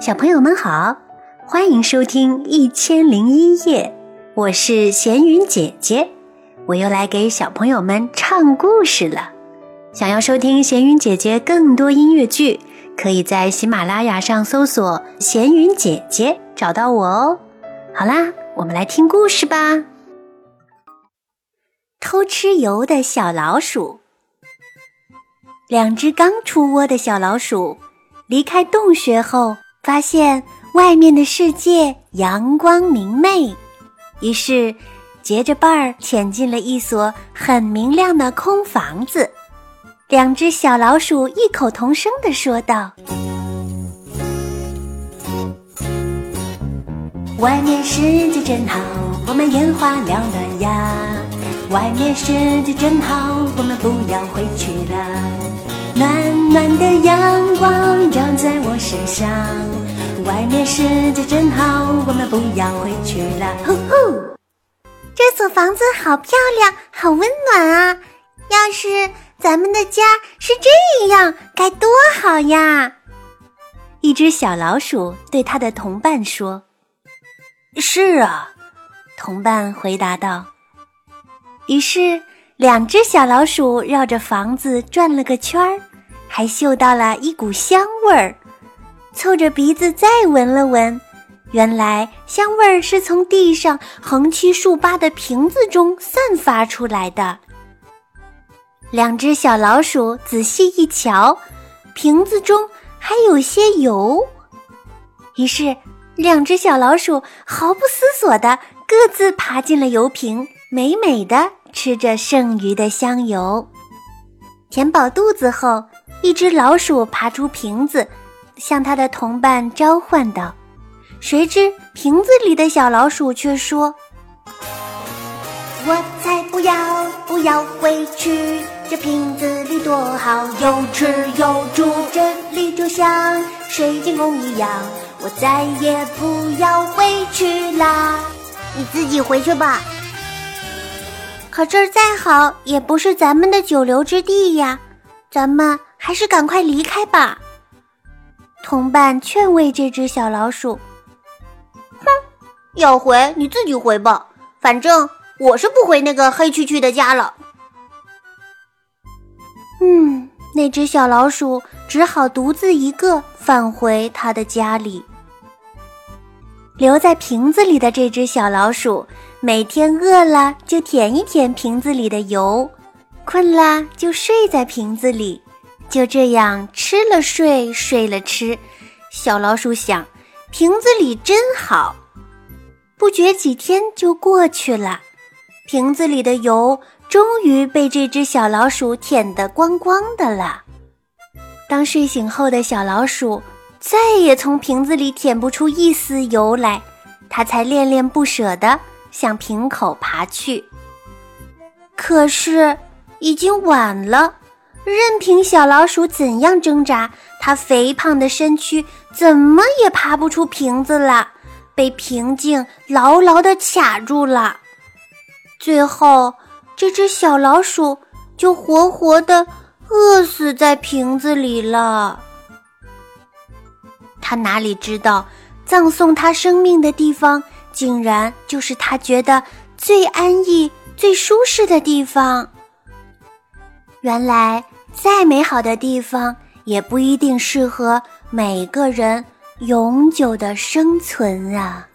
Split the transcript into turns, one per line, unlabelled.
小朋友们好，欢迎收听《一千零一夜》，我是闲云姐姐，我又来给小朋友们唱故事了。想要收听闲云姐姐更多音乐剧，可以在喜马拉雅上搜索“闲云姐姐”找到我哦。好啦，我们来听故事吧。偷吃油的小老鼠，两只刚出窝的小老鼠离开洞穴后。发现外面的世界阳光明媚，于是结着伴儿潜进了一所很明亮的空房子。两只小老鼠异口同声地说道：“外面世界真好，我们眼花缭乱呀！外面世界真好，我们不要回去了。”暖暖的阳光照在我身上，外面世界真好，我们不要回去了。呼呼，
这所房子好漂亮，好温暖啊！要是咱们的家是这样，该多好呀！
一只小老鼠对它的同伴说：“是啊。”同伴回答道。于是。两只小老鼠绕着房子转了个圈儿，还嗅到了一股香味儿，凑着鼻子再闻了闻，原来香味儿是从地上横七竖八的瓶子中散发出来的。两只小老鼠仔细一瞧，瓶子中还有些油，于是两只小老鼠毫不思索地各自爬进了油瓶，美美的。吃着剩余的香油，填饱肚子后，一只老鼠爬出瓶子，向它的同伴召唤道：“谁知瓶子里的小老鼠却说：‘
我才不要，不要回去！这瓶子里多好，又吃又住，这里就像水晶宫一样。我再也不要回去啦！你自己回去吧。’”可这儿再好，也不是咱们的久留之地呀，咱们还是赶快离开吧。
同伴劝慰这只小老鼠：“
哼，要回你自己回吧，反正我是不回那个黑黢黢的家了。”
嗯，那只小老鼠只好独自一个返回它的家里。留在瓶子里的这只小老鼠，每天饿了就舔一舔瓶子里的油，困了就睡在瓶子里，就这样吃了睡，睡了吃。小老鼠想，瓶子里真好。不觉几天就过去了，瓶子里的油终于被这只小老鼠舔得光光的了。当睡醒后的小老鼠。再也从瓶子里舔不出一丝油来，它才恋恋不舍地向瓶口爬去。可是已经晚了，任凭小老鼠怎样挣扎，它肥胖的身躯怎么也爬不出瓶子了，被瓶颈牢牢地卡住了。最后，这只小老鼠就活活地饿死在瓶子里了。他哪里知道，葬送他生命的地方，竟然就是他觉得最安逸、最舒适的地方。原来，再美好的地方，也不一定适合每个人永久的生存啊。